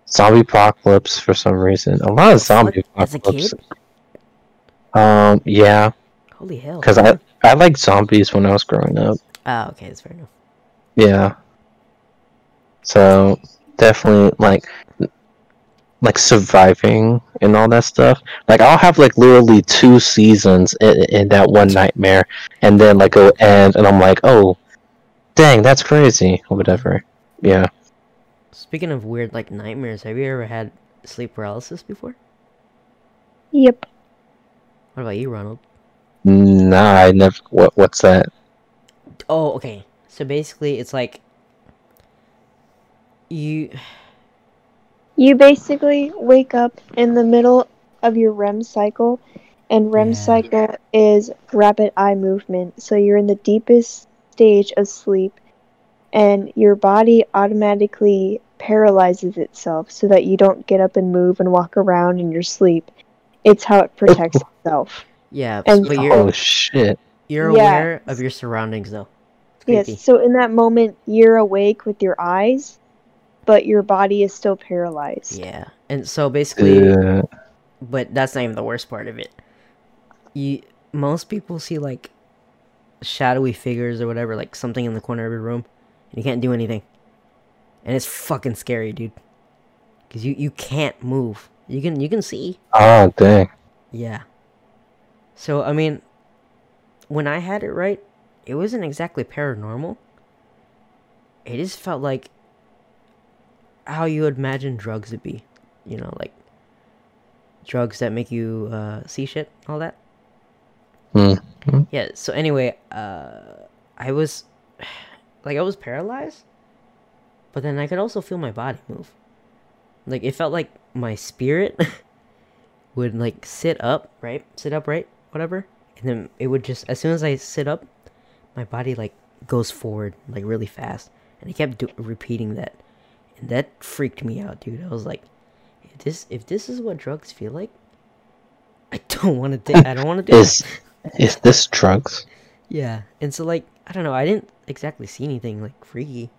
S3: zombie apocalypse for some reason. A lot of zombie apocalypse. Um, yeah,
S1: Holy hell.
S3: because I I liked zombies when I was growing up.
S1: Oh, okay, that's fair enough.
S3: Yeah. So definitely like like surviving and all that stuff. Like I'll have like literally two seasons in, in that one nightmare, and then like it'll end, and I'm like, oh, dang, that's crazy, or whatever. Yeah.
S1: Speaking of weird like nightmares, have you ever had sleep paralysis before?
S2: Yep.
S1: What about you, Ronald?
S3: Nah, I never. What what's that?
S1: Oh, okay. So basically, it's like you.
S2: You basically wake up in the middle of your REM cycle, and REM
S1: Yeah.
S2: cycle is rapid eye movement. So you're in the deepest stage of sleep, and your body automatically paralyzes itself so that you don't get up and move and walk around in your sleep. It's how it protects itself.
S1: Yeah,
S2: And-
S1: but you're
S3: Oh shit!
S1: you're
S2: Yeah.
S1: aware of your surroundings though. Creepy.
S2: Yes, so in that moment, you're awake with your eyes, but your body is still paralyzed.
S1: Yeah, and so basically,
S3: Uh,
S1: but that's not even the worst part of it. You most people see like shadowy figures or whatever, like something in the corner of your room, and you can't do anything, and it's fucking scary, dude. Cause you you can't move. You can you can see.
S3: oh dang!
S1: Yeah. So I mean, when I had it right, it wasn't exactly paranormal. It just felt like how you would imagine drugs would be, you know, like drugs that make you uh, see shit, all that.
S3: Hmm.
S1: Yeah. So anyway, uh, I was like I was paralyzed, but then I could also feel my body move. Like it felt like my spirit would like sit up, right? Sit upright, whatever, and then it would just as soon as I sit up, my body like goes forward like really fast, and I kept do- repeating that, and that freaked me out, dude. I was like, if this if this is what drugs feel like, I don't want to. do." I don't want to do it.
S3: Is this drugs?
S1: Yeah, and so like I don't know, I didn't exactly see anything like freaky,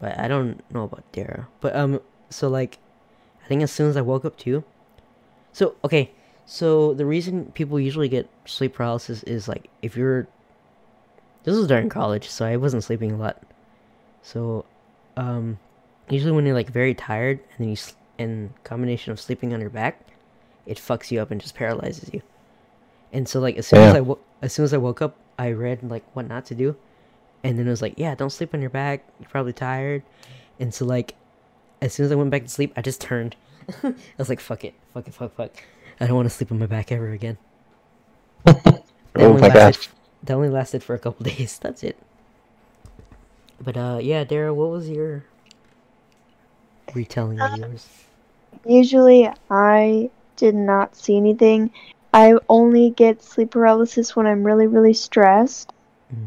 S1: but I don't know about Dara. But um, so like, I think as soon as I woke up too. So okay, so the reason people usually get sleep paralysis is like if you're. This was during college, so I wasn't sleeping a lot. So, um, usually when you're like very tired and then you in combination of sleeping on your back, it fucks you up and just paralyzes you. And so like as soon as I wo- as soon as I woke up, I read like what not to do, and then it was like, yeah, don't sleep on your back. You're probably tired. And so like, as soon as I went back to sleep, I just turned. I was like, fuck it, fuck it, fuck, fuck. I don't want to sleep on my back ever again. That
S3: Oh
S1: only
S3: my
S1: lasted,
S3: gosh.
S1: That only lasted for a couple days. That's it. But uh, yeah, Dara, what was your retelling of yours?
S2: Usually, I did not see anything. I only get sleep paralysis when I'm really, really stressed.
S1: Mm.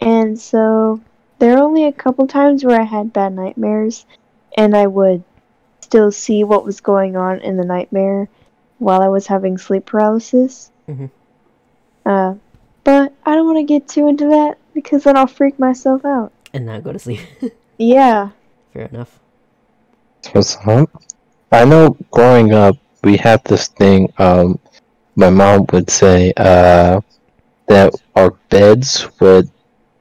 S2: And so, there are only a couple times where I had bad nightmares, and I would still see what was going on in the nightmare while I was having sleep paralysis.
S1: Mhm.
S2: Uh, but I don't want to get too into that because then I'll freak myself out.
S1: And not go to sleep.
S2: Yeah.
S1: Fair enough.
S3: What's up? I know growing up, we had this thing. Um, my mom would say uh, that our beds would,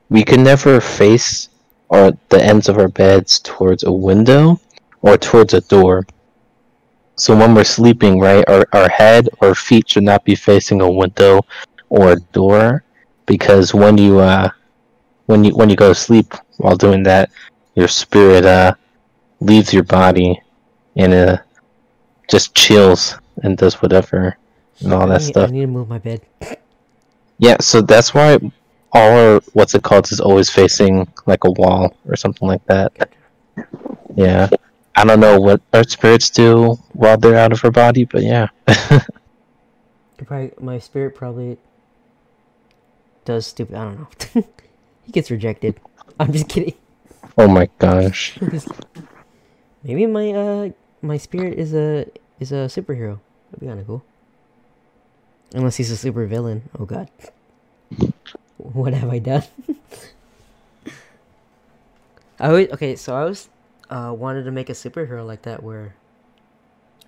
S3: we could never face our the ends of our beds towards a window or towards a door. So when we're sleeping, right, our, our head or feet should not be facing a window or a door, because when you uh, when you when you go to sleep while doing that, your spirit uh leaves your body and uh just chills and does whatever and all
S1: I
S3: that
S1: need,
S3: stuff.
S1: I need to move my bed.
S3: Yeah, so that's why all our what's it called is always facing like a wall or something like that. Yeah. I don't know what our spirits do while they're out of our body, but yeah.
S1: Probably my spirit probably does stupid. I don't know. he gets rejected. I'm just kidding.
S3: oh my gosh.
S1: Maybe my uh my spirit is a is a superhero. That'd be kind of cool. Unless he's a super villain. Oh god. What have I done? I always okay. So I was uh wanted to make a superhero like that where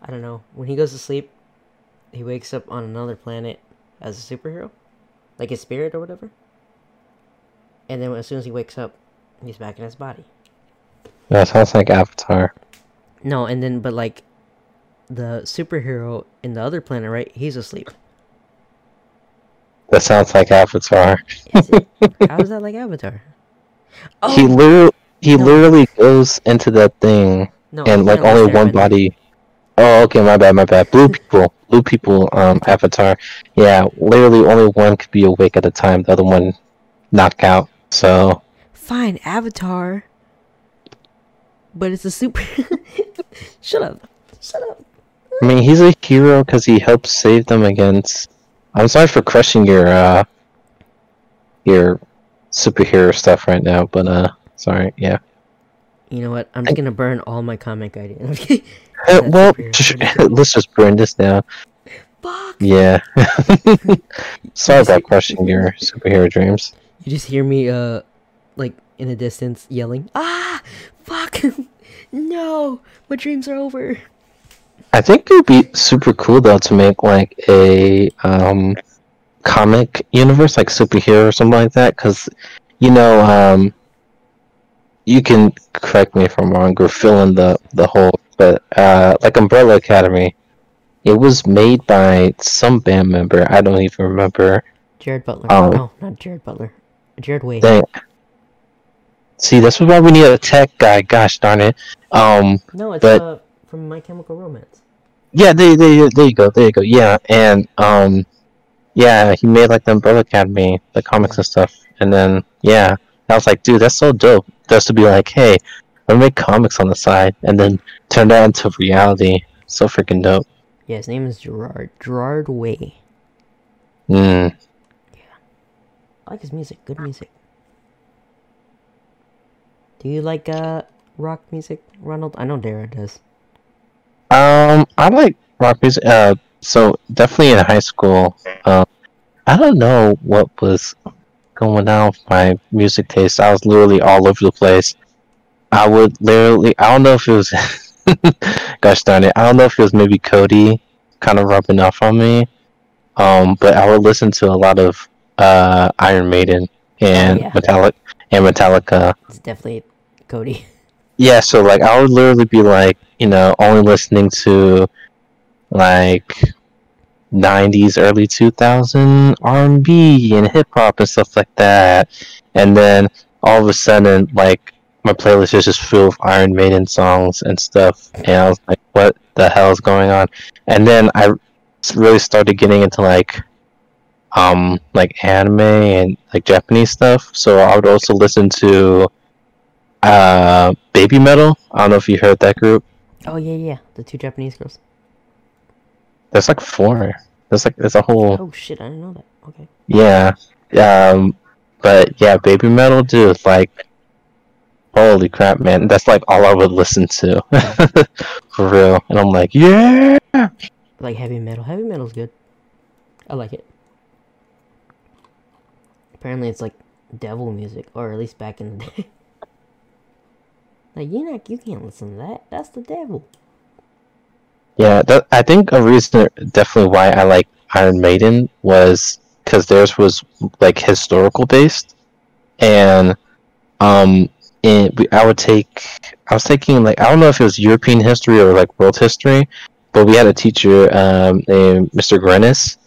S1: I don't know when he goes to sleep, he wakes up on another planet as a superhero, like his spirit or whatever. And then as soon as he wakes up, he's back in his body.
S3: That sounds like Avatar.
S1: No, and then but like the superhero in the other planet, right? He's asleep.
S3: That sounds like Avatar.
S1: Is it? How is that like Avatar? Oh
S3: He literally he
S1: No.
S3: literally goes into that thing
S1: no,
S3: and like only one
S1: Airbender.
S3: body. Oh, okay, my bad, my bad. Blue people, blue people. Um, Avatar. Yeah, literally only one could be awake at a time. The other one knocked out. So
S1: Fine, Avatar. But it's a super. Shut up! Shut up!
S3: I mean, he's a hero because he helps save them against. I'm sorry for crushing your uh your superhero stuff right now, but uh, sorry. Yeah.
S1: You know what? I'm just gonna burn all my comic ideas.
S3: Uh, well, let's just burn this down.
S1: Fuck!
S3: Yeah. sorry about crushing your superhero dreams.
S1: You just hear me, uh, like in the distance yelling, "Ah! Fuck! no! My dreams are over."
S3: I think it would be super cool though to make like a um comic universe, like superhero or something like that, because you know, um, you can correct me if I'm wrong or fill in the the hole, but uh, like Umbrella Academy, it was made by some band member. I don't even remember.
S1: Jared Butler.
S3: Oh.
S1: No, not Jared Butler. Jared Way.
S3: Dang. See, that's why we need a tech guy. Gosh darn it. Um,
S1: No, it's
S3: But-
S1: uh, from My Chemical Romance.
S3: Yeah, there, there, there you go, there you go. Yeah, and um, yeah, he made like the Umbrella Academy, the comics and stuff, and then yeah, I was like, dude, that's so dope. Just to be like, hey, gonna make comics on the side, and then turn that into reality. So freaking dope.
S1: Yeah, his name is Gerard. Gerard Way.
S3: Yeah,
S1: I like his music. Good music. Do you like uh rock music, Ronald? I know Dara does.
S3: Um, I like rock music. Uh, so definitely in high school. Um, I don't know what was going on with my music taste. I was literally all over the place. I would literally. I don't know if it was. gosh darn it! I don't know if it was maybe Cody kind of rubbing off on me. Um, but I would listen to a lot of uh Iron Maiden and
S1: yeah.
S3: Metallic and Metallica.
S1: It's definitely Cody.
S3: Yeah, so like I would literally be like, you know, only listening to like 90s, early 2000 R&B and hip hop and stuff like that. And then all of a sudden, like my playlist is just full of Iron Maiden songs and stuff. And I was like, what the hell is going on? And then I really started getting into like um like anime and like Japanese stuff. So I would also listen to uh Baby Metal. I don't know if you heard that group.
S1: Oh yeah, yeah, the two Japanese girls.
S3: There's like four. There's like there's a whole
S1: Oh shit, I didn't know that. Okay.
S3: yeah. Um but yeah, Baby Metal dude, like holy crap man. That's like all I would listen to. For real. And I'm like, yeah
S1: Like heavy metal. Heavy metal's good. I like it. Apparently, it's like devil music, or at least back in the day. like you not, you can't listen to that. That's the devil.
S3: Yeah, that, I think a reason definitely why I like Iron Maiden was because theirs was like historical based, and um, in, we- I would take I was taking like I don't know if it was European history or like world history, but we had a teacher um, named Mr. Grennis,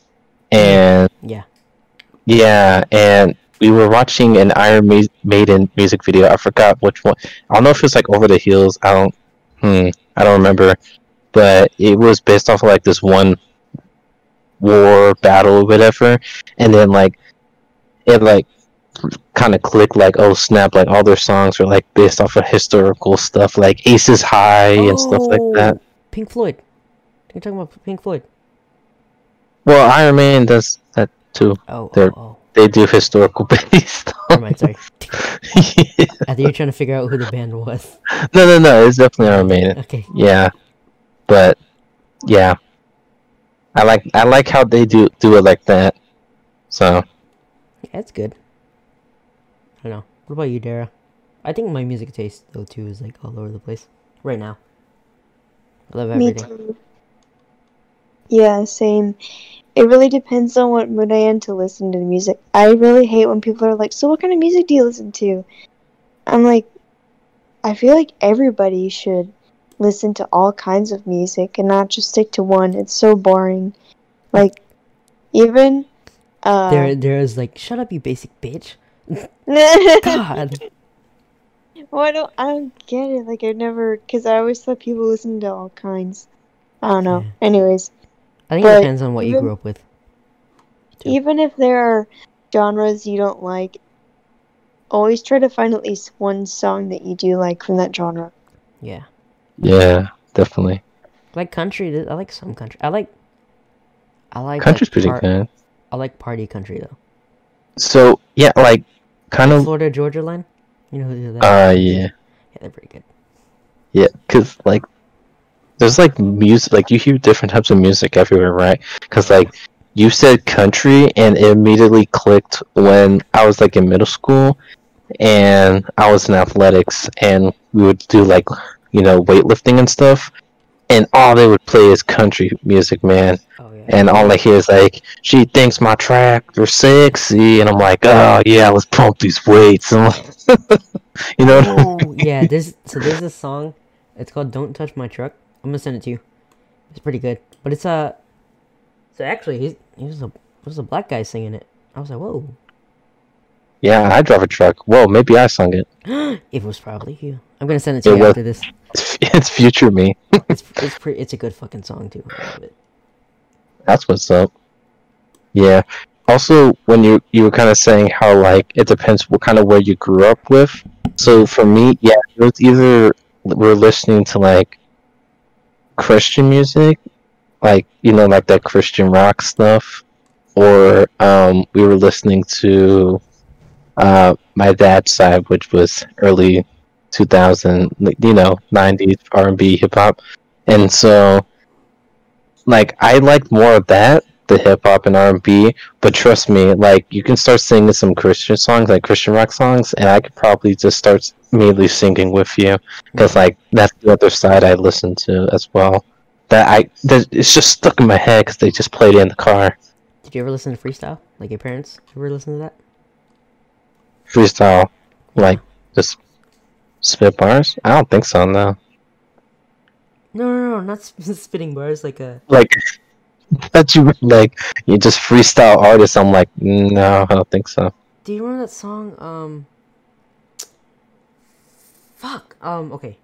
S3: and
S1: Yeah.
S3: Yeah, and we were watching an Iron Maiden music video. I forgot which one. I don't know if it was like Over the Hills. I don't. Hmm. I don't remember. But it was based off of like this one war battle or whatever, and then like it like kind of clicked like oh snap like all their songs are like based off of historical stuff like Aces High and stuff like that.
S1: Oh, Pink Floyd. You're talking about Pink Floyd.
S3: Well, Iron Man does that too.
S1: Oh,
S3: They're-
S1: oh, oh.
S3: They do historical based.
S1: Never mind, sorry.
S3: Yeah.
S1: I think you're trying to figure out who the band was.
S3: No, no, no. It's definitely Iron Maiden.
S1: Okay.
S3: Yeah, but yeah, I like I like how they do do it like that. So
S1: Yeah, it's good. I don't know. What about you, Dara? I think my music taste though too is like all over the place right now. I love everything.
S2: Me too. Yeah, same. It really depends on what mood I am to listen to the music. I really hate when people are like, "So what kind of music do you listen to?" I'm like, I feel like everybody should listen to all kinds of music and not just stick to one. It's so boring. Like, even uh,
S1: There, there is like, shut up, you basic bitch. God.
S2: Well, I don't, I don't get it. Like, I've never, because I always thought people listen to all kinds. I don't know.
S1: Yeah.
S2: Anyways,
S1: I think
S2: But
S1: it depends on what you grew up with. too.
S2: even if there are genres you don't like, always try to find at least one song that you do like from that genre.
S1: Yeah.
S3: yeah, definitely.
S1: Like country. I like some country. I like. I like. like,
S3: Country's pretty
S1: par-
S3: good.
S1: I like party country though.
S3: So yeah, like kind of.
S1: Florida Georgia line. You know who that?
S3: Uh,
S1: is?
S3: yeah,
S1: Yeah, they're pretty good.
S3: yeah, because like there's like music, like you hear different types of music everywhere, right? Because like you said country, and it immediately clicked when I was like in middle school, and I was in athletics, and we would do like you know weightlifting and stuff, and all they would play is country music, man.
S1: Oh yeah.
S3: and all I hear is like, "She thinks my tracks are sexy," and I'm like, "Oh yeah, let's pump these weights." And like, you know, what I mean?
S1: yeah, there's so there's a song. It's called "Don't Touch My Truck." I'm gonna send it to you. It's pretty good, but it's uh, so actually he's he was a was a black guy singing it. I was like, whoa,
S3: yeah, I drive a truck. Whoa, maybe I sung it.
S1: it was probably you. I'm gonna send it to
S3: It
S1: you
S3: was.
S1: after this.
S3: It's, future me.
S1: It's it's pretty. It's a good fucking song too. I love it.
S3: That's what's up. Yeah. Also, when you you were kind of saying how like it depends what kind of where you grew up with. So for me, yeah, it was either we're listening to like Christian music, like you know, like that Christian rock stuff, or um, we were listening to uh, my dad's side, which was early 2000, you know, 90s R&B hip hop, and so like I like more of that, the hip hop and R and B. But trust me, like you can start singing some Christian songs, like Christian rock songs, and I could probably just start immediately singing with you, because like that's the other side I listen to as well. That I that it's just stuck in my head because they just played it in the car.
S1: Did you ever listen to freestyle? Like your parents ever listen to that?
S3: Freestyle, like just spit bars. I don't think so. No.
S1: No, no, no, not sp- spitting bars. Like a
S3: Like that you like you just freestyle artist. I'm like, no, I don't think so.
S1: Do you remember that song? Um. Fuck. Um. Okay.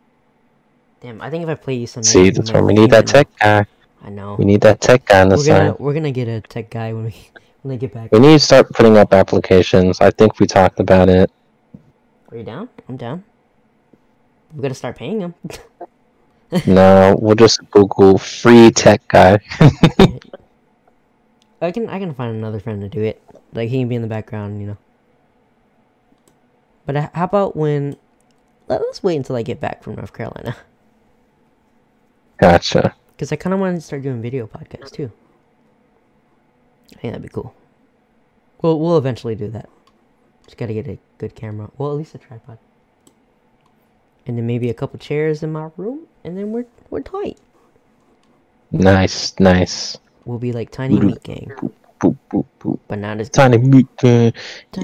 S1: Damn. I think if I play you some.
S3: See, that's where we need that tech guy.
S1: I know.
S3: We need that tech guy on the
S1: We're gonna
S3: side.
S1: we're gonna get a tech guy when we when they get back.
S3: We need to start putting up applications. I think we talked about it.
S1: Are you down? I'm down. We gotta start paying him.
S3: No, we'll just Google free tech guy.
S1: I can I can find another friend to do it. Like he can be in the background, you know. But uh, how about when? let- Let's wait until I get back from North Carolina,
S3: Gotcha.
S1: because I kind of wanted to start doing video podcasts too. I think that'd be cool. We'll we'll eventually do that. Just gotta get a good camera. Well, at least a tripod. And then maybe a couple chairs in my room, and then we're we're tight.
S3: Nice, nice.
S1: We'll be like tiny meat gang,
S3: Boop, boop, boop.
S1: but not as.
S3: Tiny meat.
S1: Tiny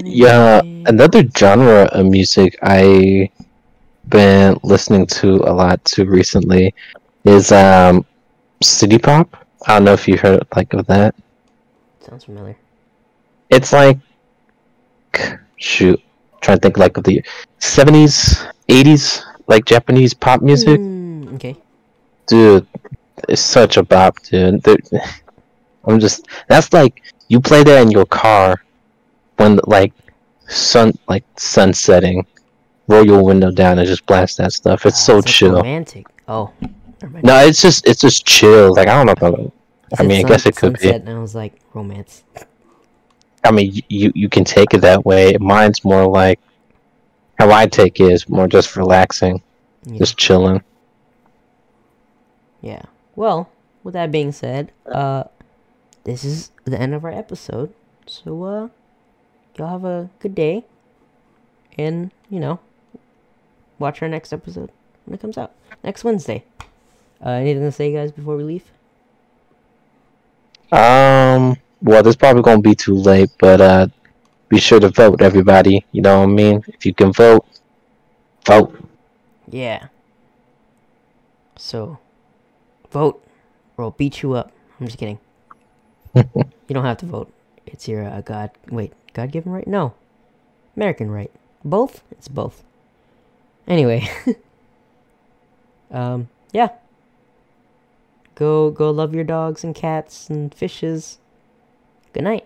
S3: Yeah,
S1: Meat
S3: another genre of music I've been listening to a lot too recently is um city pop. I don't know if you heard like of that.
S1: Sounds familiar.
S3: It's like shoot, trying to think like of the seventies, eighties, like Japanese pop music.
S1: Mm, okay.
S3: Dude, it's such a bop, dude. There- I'm just that's like you play that in your car when like sun like sun setting. Roll your window down and just blast that stuff. It's
S1: Ah,
S3: so chill.
S1: Romantic. Oh.
S3: No, it's just it's just chill. Like I don't know about I mean, I guess it could be.
S1: And I was like, romance.
S3: I mean, you you can take it that way. Mine's more like how I take it is more just relaxing,
S1: Yeah.
S3: just chilling.
S1: yeah. Well, with that being said, uh, this is the end of our episode. So, uh, y'all have a good day. And, you know, watch our next episode when it comes out. Next Wednesday. Uh, anything to say, guys, before we leave?
S3: Um, well, this probably gonna be too late, but uh, be sure to vote, everybody. You know what I mean? If you can vote, vote.
S1: Yeah. So, vote or I'll beat you up. I'm just kidding. you don't have to vote. It's your uh, God. Wait, God given right? No. American right. Both? It's both. Anyway. um, yeah. Go go love your dogs and cats and fishes. Good night.